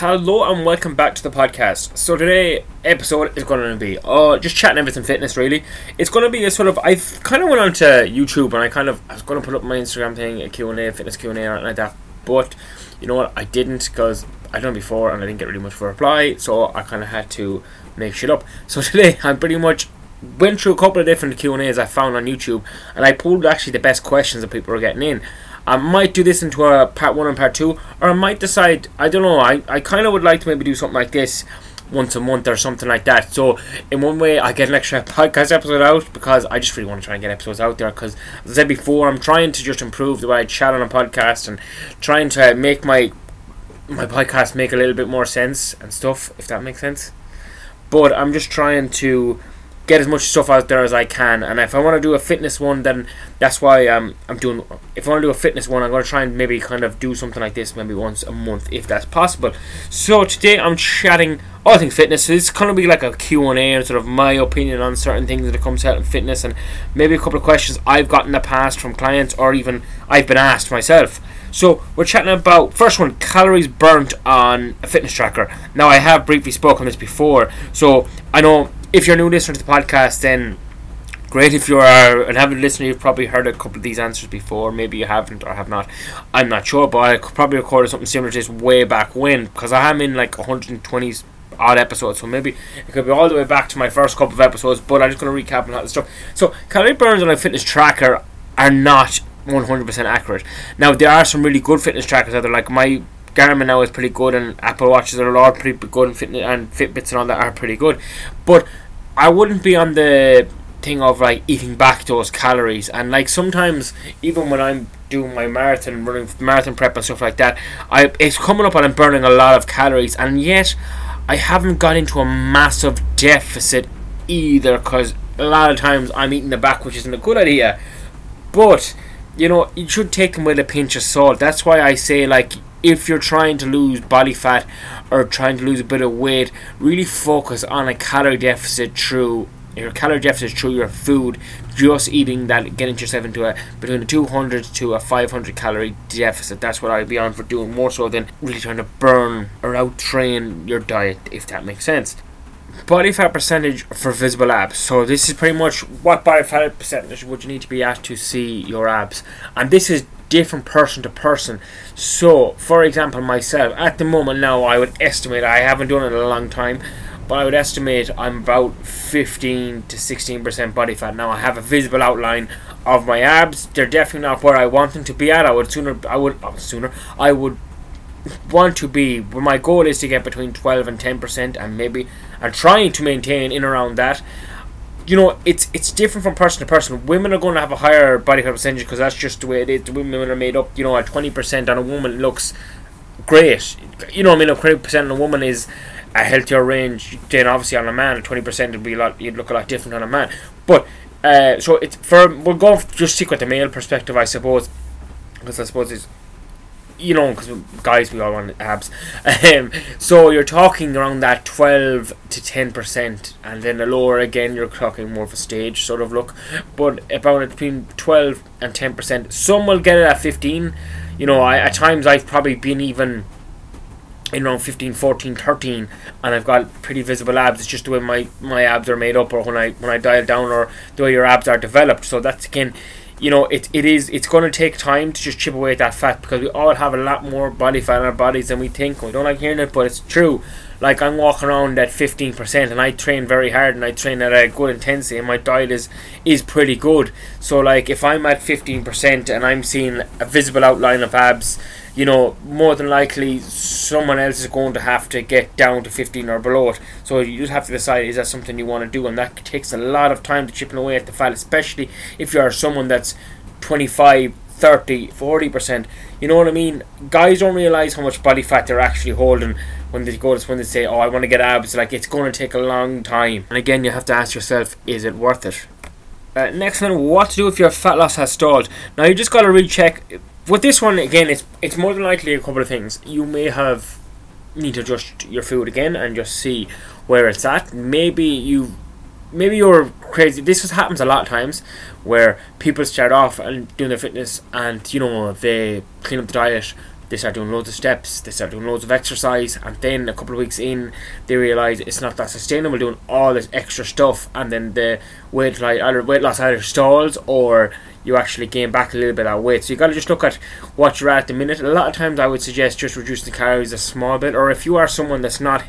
Hello and welcome back to the podcast. So today episode is going to be uh just chatting everything fitness really. It's going to be a sort of I've kind of went onto YouTube and I kind of I was going to put up my Instagram thing a Q and A fitness Q and like that, but you know what I didn't because I done before and I didn't get really much for a reply, so I kind of had to make shit up. So today I'm pretty much went through a couple of different Q and A's I found on YouTube and I pulled actually the best questions that people were getting in. I might do this into a part one and part two, or I might decide. I don't know. I, I kind of would like to maybe do something like this once a month or something like that. So in one way, I get an extra podcast episode out because I just really want to try and get episodes out there. Because as I said before, I'm trying to just improve the way I chat on a podcast and trying to make my my podcast make a little bit more sense and stuff. If that makes sense. But I'm just trying to get as much stuff out there as I can. And if I want to do a fitness one, then that's why um, I'm doing. If I want to do a fitness one, I'm going to try and maybe kind of do something like this maybe once a month if that's possible. So today I'm chatting all things fitness. So it's going to be like a Q and and sort of my opinion on certain things that it comes out in fitness, and maybe a couple of questions I've got in the past from clients or even I've been asked myself. So we're chatting about first one calories burnt on a fitness tracker. Now I have briefly spoken this before, so I know if you're a new listener to the podcast, then great. If you are an avid listener, you've probably heard a couple of these answers before. Maybe you haven't or have not. I'm not sure, but I probably recorded something similar to this way back when because I am in like 120 odd episodes, so maybe it could be all the way back to my first couple of episodes. But I'm just going to recap on that stuff. So calorie burns on a fitness tracker are not 100% accurate. Now there are some really good fitness trackers out there, like my Garmin now is pretty good, and Apple Watches are all pretty good, and, fitness, and Fitbits and all that are pretty good. But I wouldn't be on the thing of like eating back those calories, and like sometimes even when I'm doing my marathon, running marathon prep and stuff like that, I it's coming up and I'm burning a lot of calories, and yet I haven't got into a massive deficit either, because a lot of times I'm eating the back, which isn't a good idea. But you know, you should take them with a pinch of salt. That's why I say like if you're trying to lose body fat or trying to lose a bit of weight, really focus on a calorie deficit through your calorie deficit through your food, just eating that, getting yourself into a between a 200 to a 500 calorie deficit. That's what I'd be on for doing more so than really trying to burn or out train your diet, if that makes sense. Body fat percentage for visible abs. So this is pretty much what body fat percentage would you need to be at to see your abs, and this is different person to person. So, for example, myself, at the moment now, I would estimate, I haven't done it in a long time, but I would estimate I'm about 15 to 16% body fat. Now, I have a visible outline of my abs. They're definitely not where I want them to be at. I would sooner, I would, oh, sooner, I would want to be, well, my goal is to get between 12 and 10%, and maybe, and trying to maintain in around that you know, it's it's different from person to person. Women are going to have a higher body fat percentage because that's just the way it is. The women are made up. You know, at twenty percent on a woman looks great. You know, I mean, a twenty percent on a woman is a healthier range. than obviously on a man, twenty percent would be a lot. You'd look a lot different on a man. But uh, so it's for we'll go just stick with the male perspective, I suppose, because I suppose it's you know, because guys, we all want abs. Um, so you're talking around that 12 to 10%, and then the lower again, you're talking more of a stage sort of look. But about between 12 and 10%. Some will get it at 15. You know, I, at times I've probably been even in around 15 14 13 and I've got pretty visible abs it's just the way my, my abs are made up or when I when I dial down or the way your abs are developed so that's again you know, it, it is it's going to take time to just chip away at that fat because we all have a lot more body fat in our bodies than we think. We don't like hearing it, but it's true. Like I'm walking around at fifteen percent, and I train very hard, and I train at a good intensity, and my diet is is pretty good. So like if I'm at fifteen percent and I'm seeing a visible outline of abs you know, more than likely someone else is going to have to get down to 15 or below it. So you just have to decide is that something you want to do, and that takes a lot of time to chipping away at the fat, especially if you are someone that's 25, 30, 40%. You know what I mean? Guys don't realize how much body fat they're actually holding when they go to when they say, "Oh, I want to get abs." Like it's going to take a long time, and again, you have to ask yourself, is it worth it? Uh, next one, what to do if your fat loss has stalled? Now you just got to recheck with this one again, it's it's more than likely a couple of things. You may have need to adjust your food again and just see where it's at. Maybe you maybe you're crazy. This just happens a lot of times where people start off and doing their fitness and you know they clean up the diet, they start doing loads of steps, they start doing loads of exercise, and then a couple of weeks in, they realize it's not that sustainable doing all this extra stuff, and then the weight like either weight loss either stalls or you actually gain back a little bit of weight. So you've got to just look at what you're at, the minute. A lot of times, I would suggest just reducing the calories a small bit, or if you are someone that's not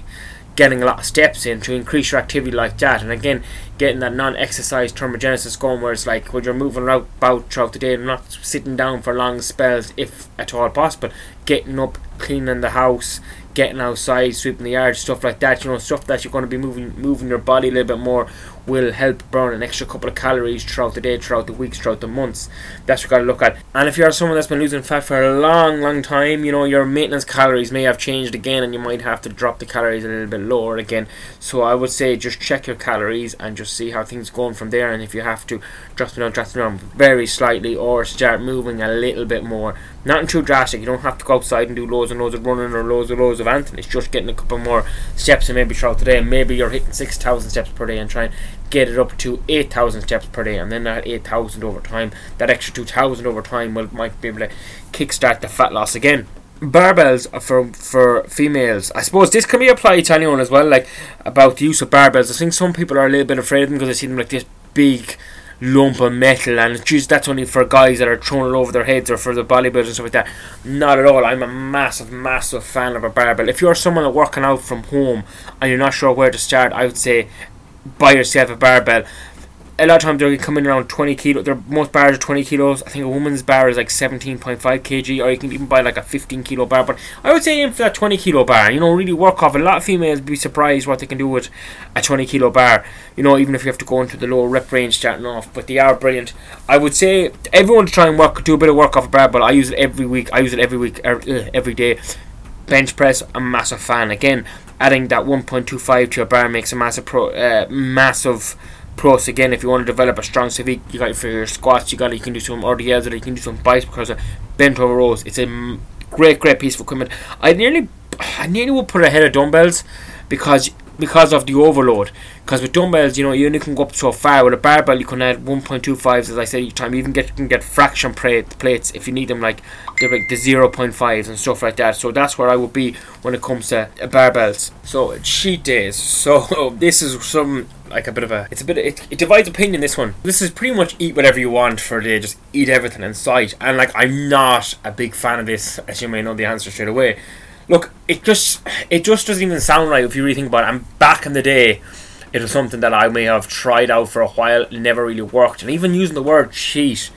getting a lot of steps in to increase your activity like that. And again, getting that non-exercise thermogenesis going, where it's like when you're moving about throughout the day and not sitting down for long spells, if at all possible, getting up, cleaning the house, getting outside, sweeping the yard, stuff like that. You know, stuff that you're going to be moving, moving your body a little bit more will help burn an extra couple of calories throughout the day, throughout the weeks, throughout the months. That's what you got to look at. And if you're someone that's been losing fat for a long, long time, you know your maintenance calories may have changed again, and you might have to drop the calories a little bit lower again. So I would say just check your calories and just see how things going from there. And if you have to drop them down, drop them down very slightly, or start moving a little bit more. Nothing too drastic. You don't have to go outside and do loads and loads of running or loads and loads of anything. It's just getting a couple more steps and maybe throughout the day. Maybe you're hitting six thousand steps per day and trying to get it up to 8,000 steps per day, and then that 8,000 over time, that extra 2,000 over time will might be able to kickstart the fat loss again. Barbells for for females. I suppose this can be applied to anyone as well. Like about the use of barbells. I think some people are a little bit afraid of them because they see them like this big lump of metal, and just that's only for guys that are throwing it over their heads or for the bodybuilders and stuff like that. Not at all. I'm a massive, massive fan of a barbell. If you're someone working out from home and you're not sure where to start, I would say buy yourself a barbell. A lot of times they're coming around 20 kilo. Their most bars are 20 kilos. I think a woman's bar is like 17.5 kg, or you can even buy like a 15 kilo bar. But I would say aim for that 20 kilo bar. You know, really work off. A lot of females be surprised what they can do with a 20 kilo bar. You know, even if you have to go into the lower rep range starting off, but they are brilliant. I would say everyone to try and work, do a bit of work off a bar. But I use it every week. I use it every week, er, every day. Bench press, a massive fan. Again, adding that 1.25 to your bar makes a massive pro, uh, massive plus again if you want to develop a strong physique you got for your squats you got you can do some RDLs or you can do some biceps because of bent over rows. It's a great great piece of equipment. I nearly I nearly would put ahead of dumbbells because because of the overload. Because with dumbbells, you know, you only can go up so far. With a barbell, you can add 1.25s, as I said each time. You even get you can get fraction plates if you need them, like the like the 0.5s and stuff like that. So that's where I would be when it comes to uh, barbells. So cheat days. So this is some like a bit of a it's a bit it, it divides opinion this one this is pretty much eat whatever you want for the day just eat everything in sight and like i'm not a big fan of this as you may know the answer straight away look, it just it just doesn't even sound right if you really think about it. And back in the day, it was something that I may have tried out for a while, never really worked. And even using the word cheat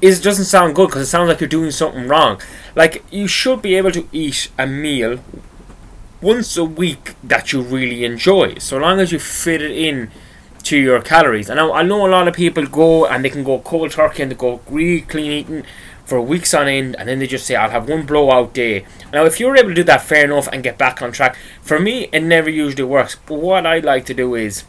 is doesn't sound good because it sounds like you're doing something wrong. Like you should be able to eat a meal once a week that you really enjoy, so long as you fit it in to your calories. And I, I know a lot of people go and they can go cold turkey and they go really clean eating for weeks on end, and then they just say, I'll have one blowout day. Now, if you're able to do that fair enough and get back on track, for me, it never usually works. But what I like to do is,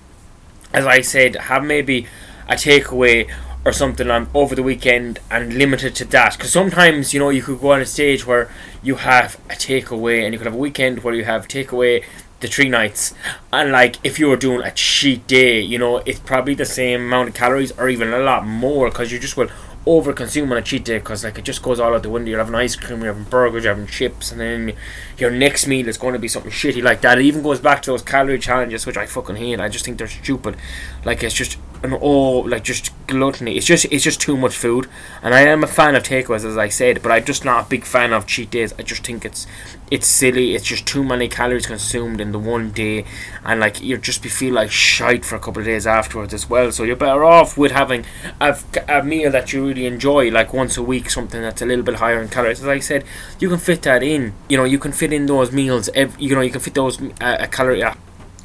as I said, have maybe a takeaway or something on over the weekend and limited to that. Because sometimes, you know, you could go on a stage where you have a takeaway, and you could have a weekend where you have takeaway the three nights and like if you were doing a cheat day you know it's probably the same amount of calories or even a lot more because you just will over consume on a cheat day because like it just goes all out the window. You're having ice cream, you're having burgers, you're having chips, and then your next meal is going to be something shitty like that. It even goes back to those calorie challenges, which I fucking hate. I just think they're stupid. Like it's just an oh like just gluttony. It's just it's just too much food. And I am a fan of takeaways as I said, but I'm just not a big fan of cheat days. I just think it's it's silly. It's just too many calories consumed in the one day, and like you just be feel like shite for a couple of days afterwards as well. So you're better off with having a, a meal that you really enjoy, like once a week, something that's a little bit higher in calories. As I said, you can fit that in. You know, you can fit in those meals. Every, you know, you can fit those uh, a calorie. Uh,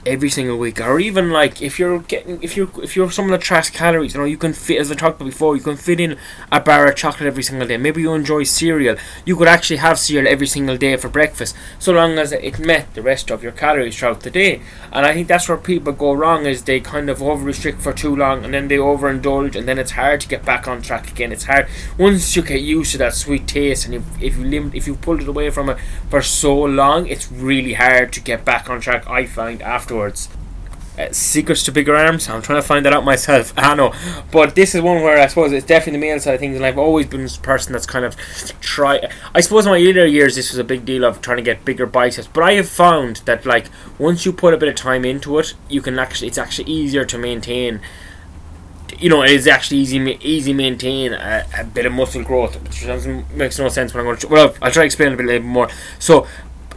every single week or even like if you're getting if you're if you're someone that tracks calories you know you can fit as I talked about before you can fit in a bar of chocolate every single day. Maybe you enjoy cereal. You could actually have cereal every single day for breakfast so long as it met the rest of your calories throughout the day. And I think that's where people go wrong is they kind of over restrict for too long and then they overindulge and then it's hard to get back on track again. It's hard. Once you get used to that sweet taste and if, if you limit if you pulled it away from it for so long it's really hard to get back on track I find after afterwards. uh, secrets to bigger arms. I'm trying to find that out myself. I know, but this is one where I suppose it's definitely the male side of things, and I've always been this person that's kind of try. I suppose in my earlier years this was a big deal of trying to get bigger biceps, but I have found that like once you put a bit of time into it, you can actually it's actually easier to maintain. You know, it is actually easy easy maintain a, a bit of muscle growth, which doesn't makes no sense when I'm going to. Well, I'll try to explain a bit more. So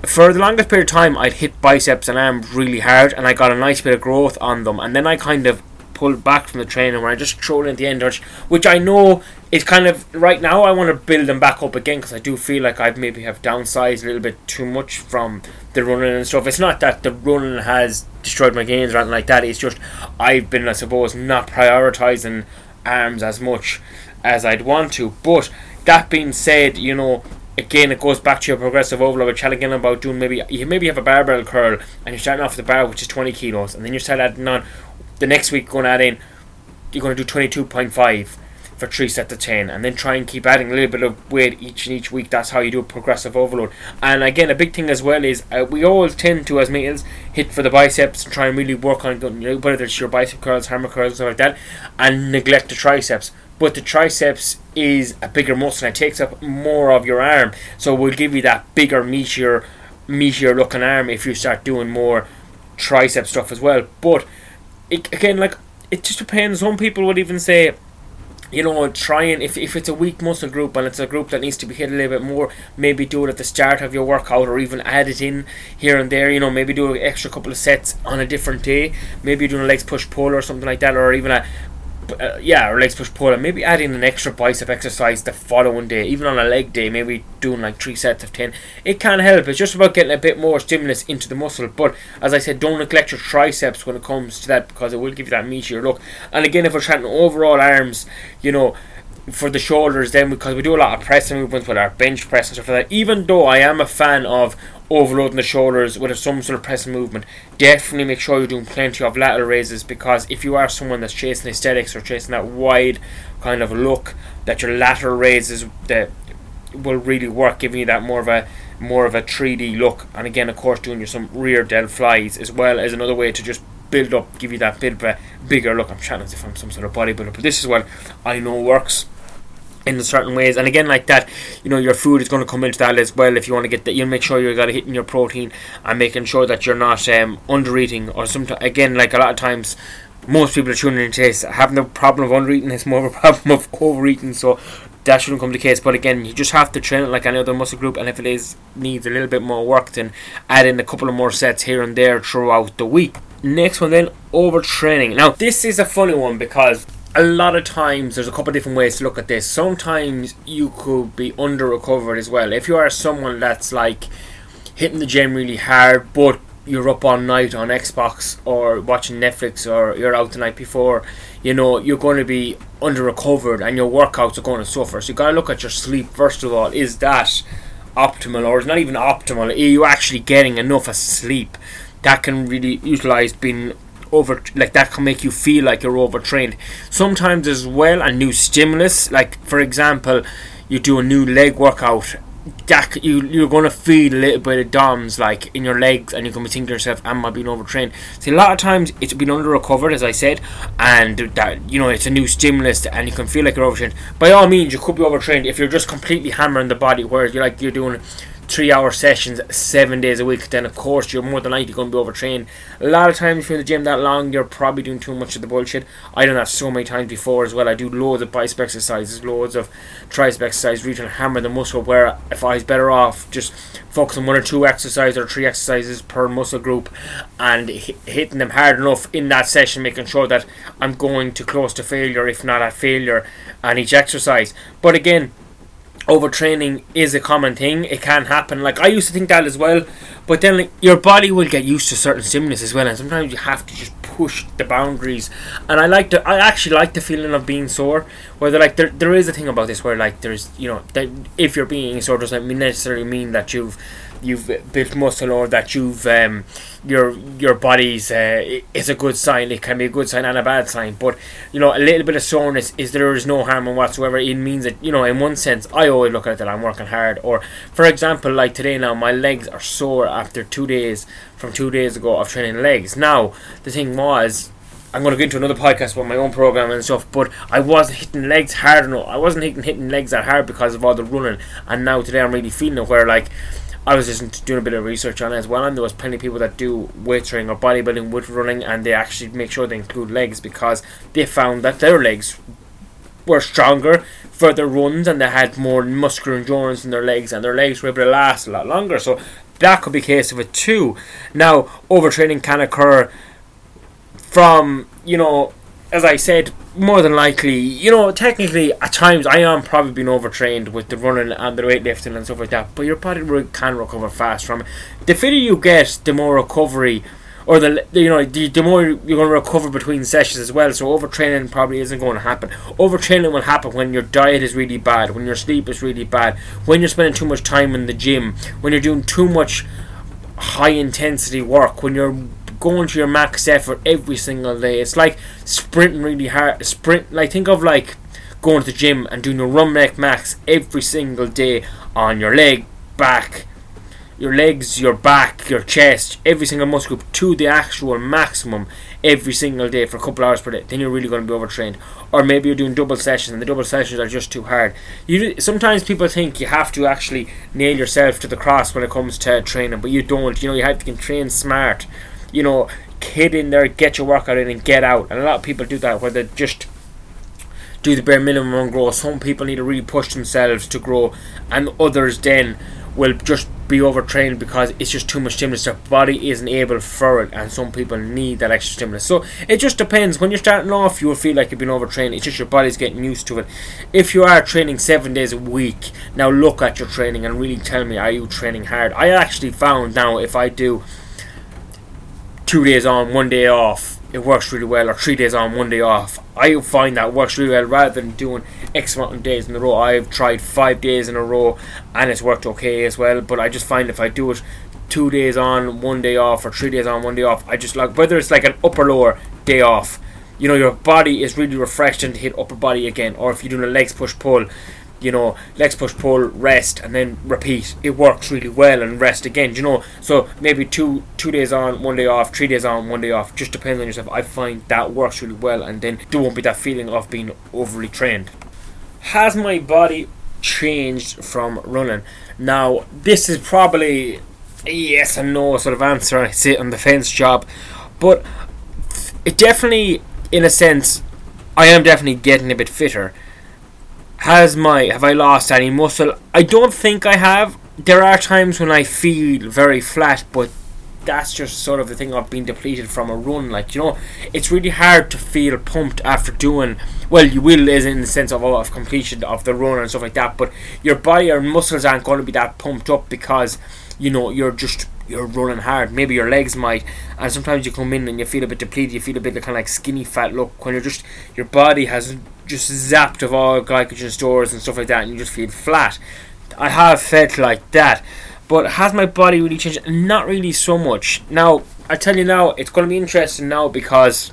for the longest period of time, I'd hit biceps and arms really hard, and I got a nice bit of growth on them. And then I kind of pulled back from the training where I just throw it in the end, which I know is kind of right now. I want to build them back up again because I do feel like I've maybe have downsized a little bit too much from the running and stuff. It's not that the running has destroyed my gains or anything like that. It's just I've been, I suppose, not prioritizing arms as much as I'd want to. But that being said, you know again, it goes back to your progressive overload. We're chatting about doing maybe you maybe have a barbell curl and you're starting off with the bar which is 20 kilos, and then you start adding on the next week going to add in you're going to do 22.5 for three sets of 10 and then try and keep adding a little bit of weight each and each week that's how you do a progressive overload and again a big thing as well is uh, we always tend to as males hit for the biceps and try and really work on you know, whether it's your bicep curls hammer curls stuff like that and neglect the triceps but the triceps is a bigger muscle and it takes up more of your arm. So we'll give you that bigger, meatier, meatier looking arm if you start doing more tricep stuff as well. But it, again, like it just depends. Some people would even say, you know, try and if, if it's a weak muscle group and it's a group that needs to be hit a little bit more, maybe do it at the start of your workout or even add it in here and there. You know, maybe do an extra couple of sets on a different day. Maybe doing a legs push pull or something like that, or even a uh, yeah, or legs push pull, and maybe adding an extra bicep exercise the following day, even on a leg day, maybe doing like three sets of ten. It can help. It's just about getting a bit more stimulus into the muscle. But as I said, don't neglect your triceps when it comes to that because it will give you that meatier look. And again, if we're trying overall arms, you know, for the shoulders, then because we do a lot of pressing movements with our bench press and stuff like that. Even though I am a fan of overloading the shoulders with some sort of pressing movement, definitely make sure you're doing plenty of lateral raises because if you are someone that's chasing aesthetics or chasing that wide kind of look, that your lateral raises that will really work, giving you that more of a more of a 3D look. And again, of course, doing your some rear delt flies as well as another way to just build up, give you that bit of a bigger look. I'm chatting if I'm some sort of bodybuilder, but this is what I know works in certain ways. And again, like that, you know, your food is going to come into that as well. If you want to get that, you make sure you're got to hitting your protein and making sure that you're not um, under eating or sometimes again, like a lot of times. Most people are tuning into this having the problem of under eating is more of a problem of overeating, so that shouldn't come to case. But again, you just have to train it like any other muscle group, and if it is needs a little bit more work, then add in a couple of more sets here and there throughout the week. Next one, then overtraining. Now, this is a funny one because a lot of times there's a couple of different ways to look at this. Sometimes you could be under recovered as well. If you are someone that's like hitting the gym really hard, but you're up all night on Xbox or watching Netflix or you're out the night before, you know, you're going to be under recovered and your workouts are going to suffer. So you got to look at your sleep first of all. Is that optimal or is not even optimal? Are you actually getting enough of sleep? That can really utilize being over like that can make you feel like you're overtrained sometimes as well a new stimulus like for example you do a new leg workout that you you're gonna feel a little bit of DOMS like in your legs, and you can be thinking to yourself, "Am I being overtrained?" See, a lot of times it's been under recovered, as I said, and that you know it's a new stimulus, and you can feel like you're overtrained. By all means, you could be overtrained if you're just completely hammering the body, whereas you're like you're doing three hour sessions seven days a week, then of course you're more than likely going to be overtrained. A lot of times if you're in the gym that long, you're probably doing too much of the bullshit. I done that so many times before as well. I do loads of bicep exercises, loads of tricep exercises, trying to hammer the muscle. Where if I was better off just focusing one or two exercises or three exercises per muscle group and hitting them hard enough in that session, making sure that I'm going to close to failure, if not at failure, on each exercise. But again, overtraining is a common thing. It can happen. Like I used to think that as well, but then like, your body will get used to certain stimulus as well, and sometimes you have to just push the boundaries. And I like to. I actually like the feeling of being sore. Whether like there, there is a thing about this where like there's you know that if you're being sore doesn't necessarily mean that you've you've built muscle or that you've um, your your body's uh, is a good sign. It can be a good sign and a bad sign. But you know, a little bit of soreness is there is no harm in whatsoever. It means that you know, in one sense, I always look at that I'm working hard. Or for example, like today now, my legs are sore after two days from two days ago of training legs. Now the thing was. I'm going to get into another podcast about my own program and stuff, but I wasn't hitting legs hard enough. I wasn't hitting hitting legs that hard because of all the running, and now today I'm really feeling it. Where like I was just doing a bit of research on it as well, and there was plenty of people that do weight training or bodybuilding with running, and they actually make sure they include legs because they found that their legs were stronger for their runs and they had more muscular endurance in their legs, and their legs were able to last a lot longer. So that could be case of it too. Now, overtraining can occur from you know as I said, more than likely, you know, technically at times I am probably being overtrained with the running and the weightlifting and stuff like that. But your body can recover fast from it. The fitter you get, the more recovery, or the you know the, the more you're going to recover between sessions as well. So overtraining probably isn't going to happen. Overtraining will happen when your diet is really bad, when your sleep is really bad, when you're spending too much time in the gym, when you're doing too much high intensity work, when you're going to your max effort every single day. It's like sprinting really hard. Sprint like think of like going to the gym and doing your run max every single day on your leg, back, your legs, your back, your chest, every single muscle group to the actual maximum every single day for a couple hours per day, then you're really going to be overtrained. Or maybe you're doing double sessions and the double sessions are just too hard. You sometimes people think you have to actually nail yourself to the cross when it comes to training, but you don't. You know, you have to train smart you know, kid in there, get your workout in, and get out. And a lot of people do that where they just do the bare minimum and grow. Some people need to really push themselves to grow, and others then will just be overtrained because it's just too much stimulus. Their body isn't able for it, and some people need that extra stimulus. So it just depends. When you're starting off, you will feel like you've been overtrained. It's just your body's getting used to it. If you are training seven days a week, now look at your training and really tell me, are you training hard? I actually found now if I do two days on, one day off, it works really well, or three days on, one day off. I find that works really well rather than doing X amount of days in a row. I've tried five days in a row and it's worked okay as well, but I just find if I do it two days on, one day off, or three days on, one day off, I just like whether it's like an upper lower day off, you know, your body is really refreshed and to hit upper body again, or if you're doing a legs push pull, you know, legs push pull, rest, and then repeat. It works really well, and rest again. You know, so maybe two two days on, one day off, three days on, one day off. Just depends on yourself. I find that works really well, and then there won't be that feeling of being overly trained. Has my body changed from running? Now, this is probably yes and no sort of answer. I sit on the fence job, but it definitely, in a sense, I am definitely getting a bit fitter has my have I lost any muscle? I don't think I have. There are times when I feel very flat, but that's just sort of the thing of being depleted from a run. Like you know, it's really hard to feel pumped after doing. Well, you will, is in the sense of oh, of completion of the run and stuff like that. But your body, your muscles aren't going to be that pumped up because you know you're just you're running hard. Maybe your legs might, and sometimes you come in and you feel a bit depleted. You feel a bit kind of like skinny fat look when you're just your body has just zapped of all glycogen stores and stuff like that, and you just feel flat. I have felt like that, but has my body really changed? Not really so much. Now I tell you now, it's going to be interesting now because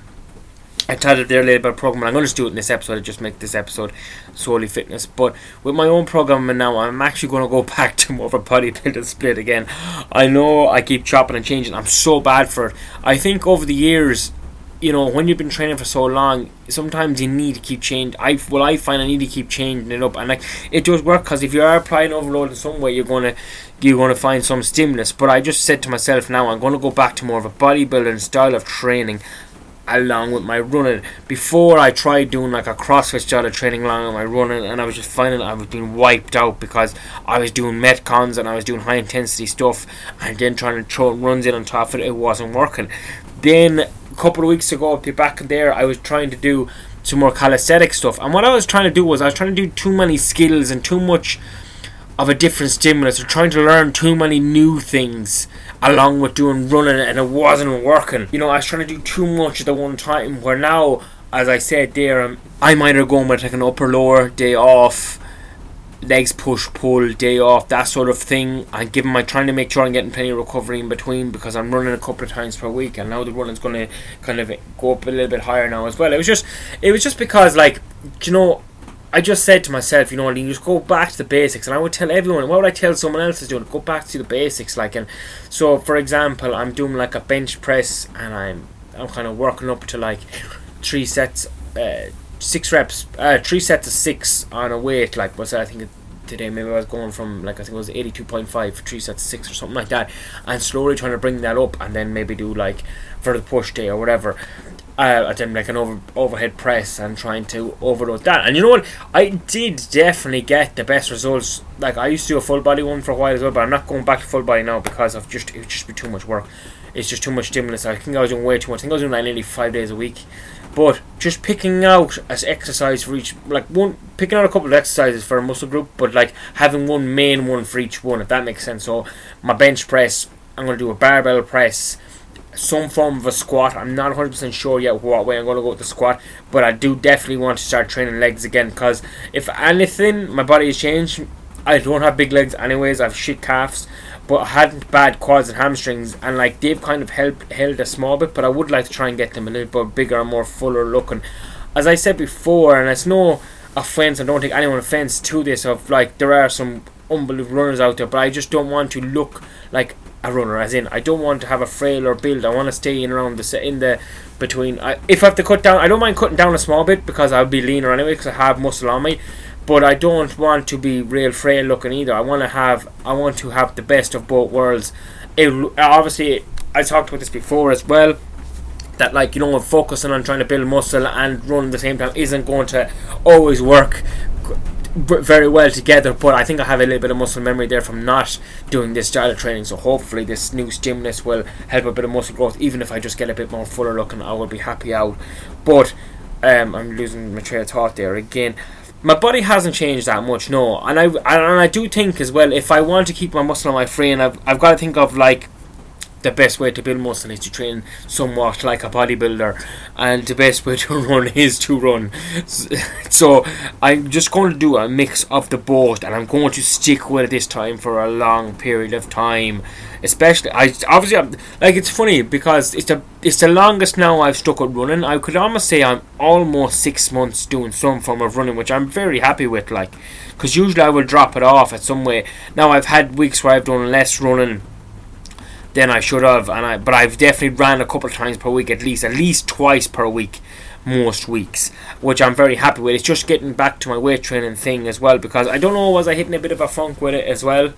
I titled there later about program. I'm going to do it in this episode. I just make this episode solely fitness. But with my own program now, I'm actually going to go back to more of a bodybuilder split again. I know I keep chopping and changing. I'm so bad for it. I think over the years, you know, when you've been training for so long, sometimes you need to keep changing. I well, I find I need to keep changing it up, and like it does work because if you are applying overload in some way, you're gonna you're gonna find some stimulus. But I just said to myself now, I'm gonna go back to more of a bodybuilding style of training along with my running. Before I tried doing like a CrossFit style of training along with my running, and I was just finding I was being wiped out because I was doing metcons and I was doing high intensity stuff, and then trying to throw runs in on top of it, it wasn't working. Then couple of weeks ago, up back there, I was trying to do some more calisthenic stuff, and what I was trying to do was I was trying to do too many skills and too much of a different stimulus or trying to learn too many new things along with doing running and it wasn't working. You know, I was trying to do too much at the one time where now, as I said there, um, I'm either going with like an upper lower day off legs push pull day off that sort of thing and given my trying to make sure I'm getting plenty of recovery in between because I'm running a couple of times per week and now the running's going to kind of go up a little bit higher now as well it was just it was just because like you know I just said to myself, you know, you just go back to the basics, and I would tell everyone. What would I tell someone else is doing? Go back to the basics, like, and so for example, I'm doing like a bench press, and I'm I'm kind of working up to like three sets, uh, six reps, uh, three sets of six on a weight. Like, what's? I think today maybe I was going from like I think it was eighty two point five for three sets of six or something like that, and slowly trying to bring that up, and then maybe do like for the push day or whatever uh, attempt like an over overhead press and trying to overload that. And you know what? I did definitely get the best results. Like I used to do a full body one for a while as well, but I'm not going back to full body now because of just it would just be too much work. It's just too much stimulus. I think I was doing way too much. I think I was doing like nearly five days a week. But just picking out as exercise for each, like one, picking out a couple of exercises for a muscle group, but like having one main one for each one, if that makes sense. So my bench press, I'm gonna do a barbell press some form of a squat. I'm not 100% sure yet what way I'm going to go with the squat, but I do definitely want to start training legs again because if anything, my body has changed. I don't have big legs anyways, I have shit calves, but I hadn't bad quads and hamstrings, and like they've kind of held, held a small bit, but I would like to try and get them a little bit bigger and more fuller looking. As I said before, and it's no offense, I don't take anyone offense to this, of like there are some unbelievable runners out there, but I just don't want to look like a runner. As in, I don't want to have a frailer build. I want to stay in around the in the between. I, if I have to cut down, I don't mind cutting down a small bit because I'll be leaner anyway because I have muscle on me. But I don't want to be real frail looking either. I want to have I want to have the best of both worlds. It, obviously, I talked about this before as well. That like you know, focusing on trying to build muscle and run at the same time isn't going to always work very well together, but I think I have a little bit of muscle memory there from not doing this style of training. So hopefully this new stimulus will help a bit of muscle growth. Even if I just get a bit more fuller looking, I will be happy out. But um, I'm losing my train of thought there again. My body hasn't changed that much, no, and I and I do think as well. If I want to keep my muscle on my frame, I've I've got to think of like the best way to build muscle is to train somewhat like a bodybuilder, and the best way to run is to run. So I'm just going to do a mix of the both, and I'm going to stick with it this time for a long period of time. Especially, I obviously I'm, like it's funny because it's the it's the longest now I've stuck with running. I could almost say I'm almost six months doing some form of running, which I'm very happy with. Like, because usually I will drop it off at some way. Now I've had weeks where I've done less running than I should have. And I, but I've definitely ran a couple of times per week, at least, at least twice per week, most weeks, which I'm very happy with. It's just getting back to my weight training thing as well because I don't know was I hitting a bit of a funk with it as well.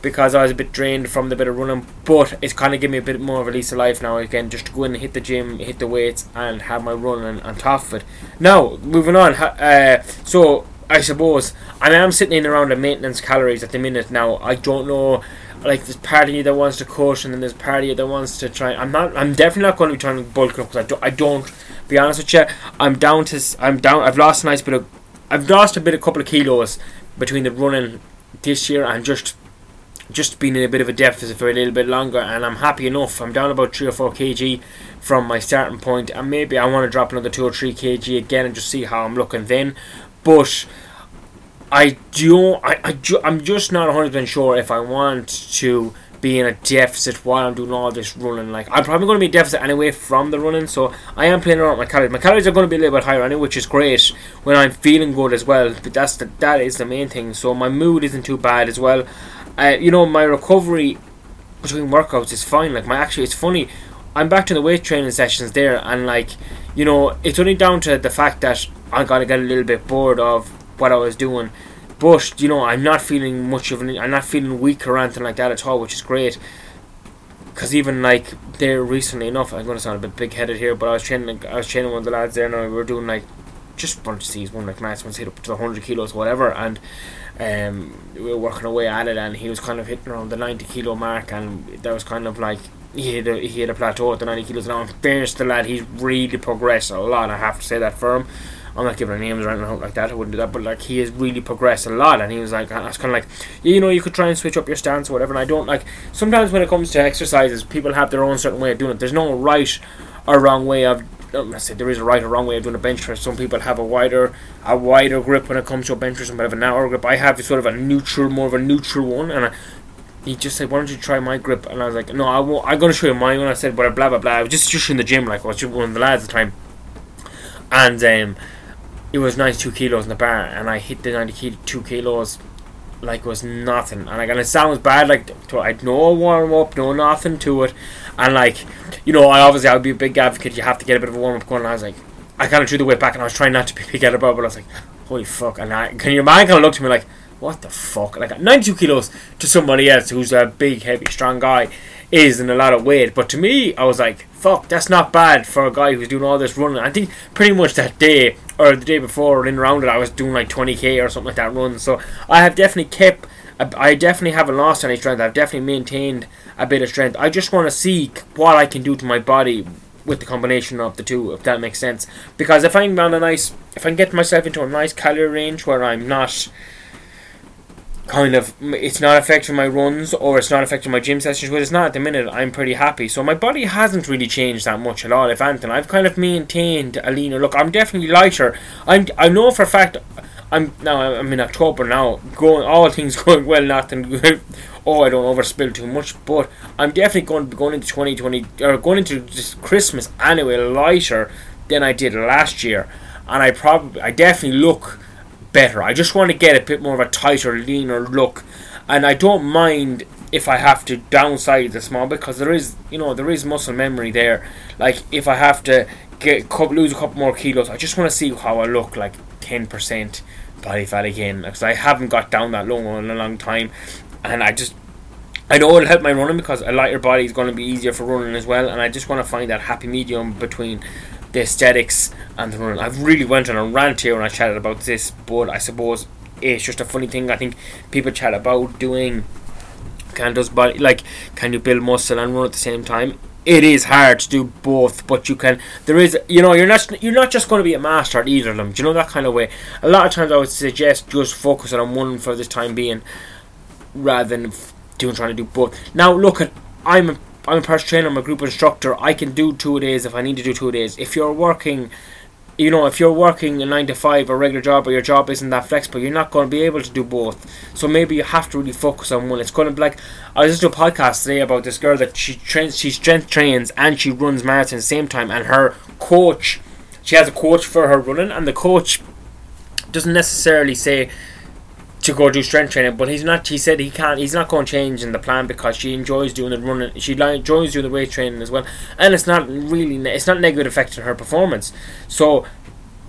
Because I was a bit drained from the bit of running, but it's kind of giving me a bit more of a lease of life now again, just to go in and hit the gym, hit the weights, and have my running on top of it. Now, moving on. Uh, so I suppose I am sitting in around the maintenance calories at the minute now. I don't know like there's part of you that wants to coach and then there's part of you that wants to try. I'm not. I'm definitely not going to be trying to bulk up because I don't. I don't. Be honest with you, I'm down to. I'm down. I've lost a nice bit of. I've lost a bit, a couple of kilos between the running this year and just just been in a bit of a deficit for a little bit longer and I'm happy enough. I'm down about 3 or 4 kg from my starting point and maybe I want to drop another 2 or 3 kg again and just see how I'm looking then. But I don't. I, I ju- I'm just not 100 percent sure if I want to be in a deficit while I'm doing all this running. Like I'm probably going to be deficit anyway from the running, so I am playing around with my calories. My calories are going to be a little bit higher anyway, which is great when I'm feeling good as well. But that's the that is the main thing. So my mood isn't too bad as well. Uh, you know, my recovery between workouts is fine. Like my actually, it's funny. I'm back to the weight training sessions there, and like, you know, it's only down to the fact that I gotta get a little bit bored of what I was doing. But you know, I'm not feeling much of an. I'm not feeling weak or anything like that at all, which is great. Because even like there recently enough, I'm to sound a bit big headed here, but I was training. I was training one of the lads there, and we were doing like just a bunch of C's, one like max ones hit up to 100 kilos, whatever, and um, we were working away at it, and he was kind of hitting around the 90 kilo mark, and that was kind of like he hit a, he hit a plateau at the 90 kilos. In fairness to the lad, he's really progressed a lot. I have to say that for him. I'm not giving names or anything like that. I wouldn't do that. But like he has really progressed a lot, and he was like, I was kind of like, you know, you could try and switch up your stance or whatever. And I don't like sometimes when it comes to exercises, people have their own certain way of doing it. There's no right or wrong way of I said there is a right or wrong way of doing a bench press. Some people have a wider a wider grip when it comes to a bench press, some have a narrower grip. I have sort of a neutral, more of a neutral one, and I, he just said, "Why don't you try my grip?" And I was like, "No, I won't. I'm to show you mine." And I said, "But blah blah blah." I was just just in the gym, like I was just one of the lads at the time, and um, it was 92 kilos in the bar, and I hit the 92 kilos like was nothing. And like, and it sounds bad, like I'd no warm up, no nothing to it, and like, you know, I obviously I would be a big advocate. You have to get a bit of a warm up going. And I was like, I kind of drew the weight back, and I was trying not to be big about it, but I was like, holy fuck! And I, can your mind kind of looked at me like, what the fuck? Like 92 kilos to somebody else who's a big, heavy, strong guy is in a lot of weight. But to me, I was like, fuck, that's not bad for a guy who's doing all this running. I think pretty much that day or the day before or in around it, I was doing like 20k or something like that run. So I have definitely kept, I definitely haven't lost any strength. I've definitely maintained a bit of strength. I just want to see what I can do to my body with the combination of the two, if that makes sense. Because if I'm on a nice, if I can get myself into a nice calorie range where I'm not kind of it's not affecting my runs or it's not affecting my gym sessions but it's not at the minute I'm pretty happy. So my body hasn't really changed that much at all if anything. I've kind of maintained a leaner look I'm definitely lighter. I'm I know for a fact I'm now I'm in October now going all things going well nothing oh I don't overspill too much but I'm definitely going to be going into 2020 or going into just Christmas anyway lighter than I did last year. And I probably I definitely look better. I just want to get a bit more of a tighter, leaner look, and I don't mind if I have to downsize the small because there is, you know, there is muscle memory there. Like if I have to get lose a couple more kilos, I just want to see how I look, like ten percent body fat again, because I haven't got down that low in a long time, and I just. I know it'll help my running because a lighter body is going to be easier for running as well, and I just want to find that happy medium between the aesthetics and the run. I've really went on a rant here when I chatted about this, but I suppose it's just a funny thing. I think people chat about doing can does body like can you build muscle and run at the same time. It is hard to do both, but you can. There is, you know, you're not you're not just going to be a master at either of them. Do you know that kind of way? A lot of times, I would suggest just focusing on one for this time being, rather than doing trying to do both. Now, look at I'm I'm a personal trainer, I'm a group instructor. I can do two days if I need to do two days. If you're working, you know, if you're working a nine to five or regular job, or your job isn't that flexible, you're not going to be able to do both. So maybe you have to really focus on one. It's going to be like I was just doing a podcast today about this girl that she trains, she strength trains and she runs marathons at the same time, and her coach, she has a coach for her running, and the coach doesn't necessarily say to go do strength training, but he's not. He said he can't. He's not going to change in the plan because she enjoys doing the running. She enjoys doing the weight training as well, and it's not really. It's not negative affecting her performance. So,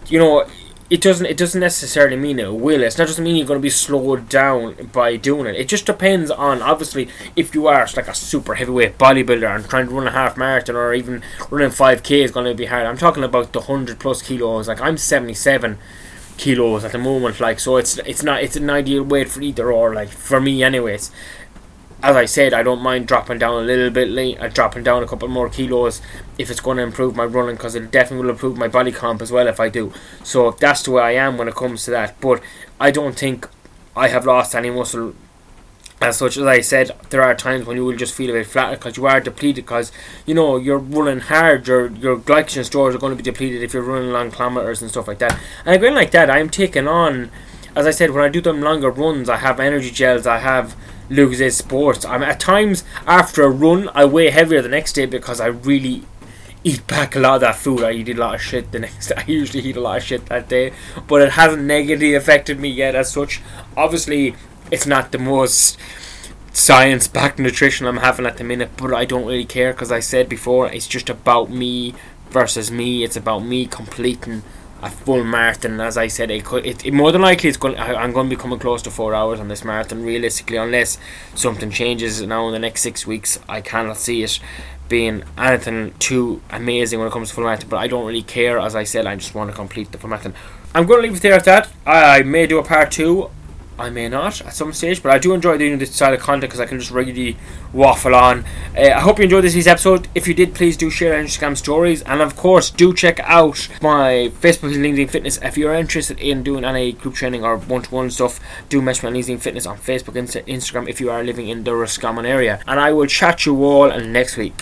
you know, it doesn't. It doesn't necessarily mean it will. It's not just mean you're going to be slowed down by doing it. It just depends on obviously if you are like a super heavyweight bodybuilder and trying to run a half marathon or even running five k is going to be hard. I'm talking about the hundred plus kilos. Like I'm seventy seven kilos at the moment. Like so, it's it's not it's an ideal weight for either or. Like for me, anyways. As I said, I don't mind dropping down a little bit, late, uh, dropping down a couple more kilos if it's going to improve my running, because it definitely will improve my body comp as well if I do. So that's the way I am when it comes to that. But I don't think I have lost any muscle as such as I said, there are times when you will just feel a bit flat because you are depleted because you know you're running hard. Your your glycogen stores are going to be depleted if you're running long kilometers and stuff like that. And again, like that, I'm taking on, as I said, when I do them longer runs, I have energy gels. I have Lucozade Sports. I'm at times after a run, I weigh heavier the next day because I really eat back a lot of that food. I eat a lot of shit the next. Day. I usually eat a lot of shit that day, but it hasn't negatively affected me yet as such. Obviously, it's not the most science backed nutrition I'm having at the minute, but I don't really care because I said before it's just about me versus me. It's about me completing a full marathon. As I said, it, could, it, it more than likely it's going. I, am going to be coming close to four hours on this marathon. Realistically, unless something changes now in the next six weeks, I cannot see it being anything too amazing when it comes to full marathon. But I don't really care. As I said, I just want to complete the full marathon. I'm going to leave it there at that. I may do a part two I may not at some stage, but I do enjoy doing this style of content because I can just regularly waffle on. Uh, I hope you enjoyed this week's episode. If you did, please do share Instagram stories, and of course, do check out my Facebook LinkedIn Fitness. If you're interested in doing any group training or one-to-one stuff, do message me on LinkedIn Fitness on Facebook and Instagram if you are living in the Roscommon area. And I will chat you all next week.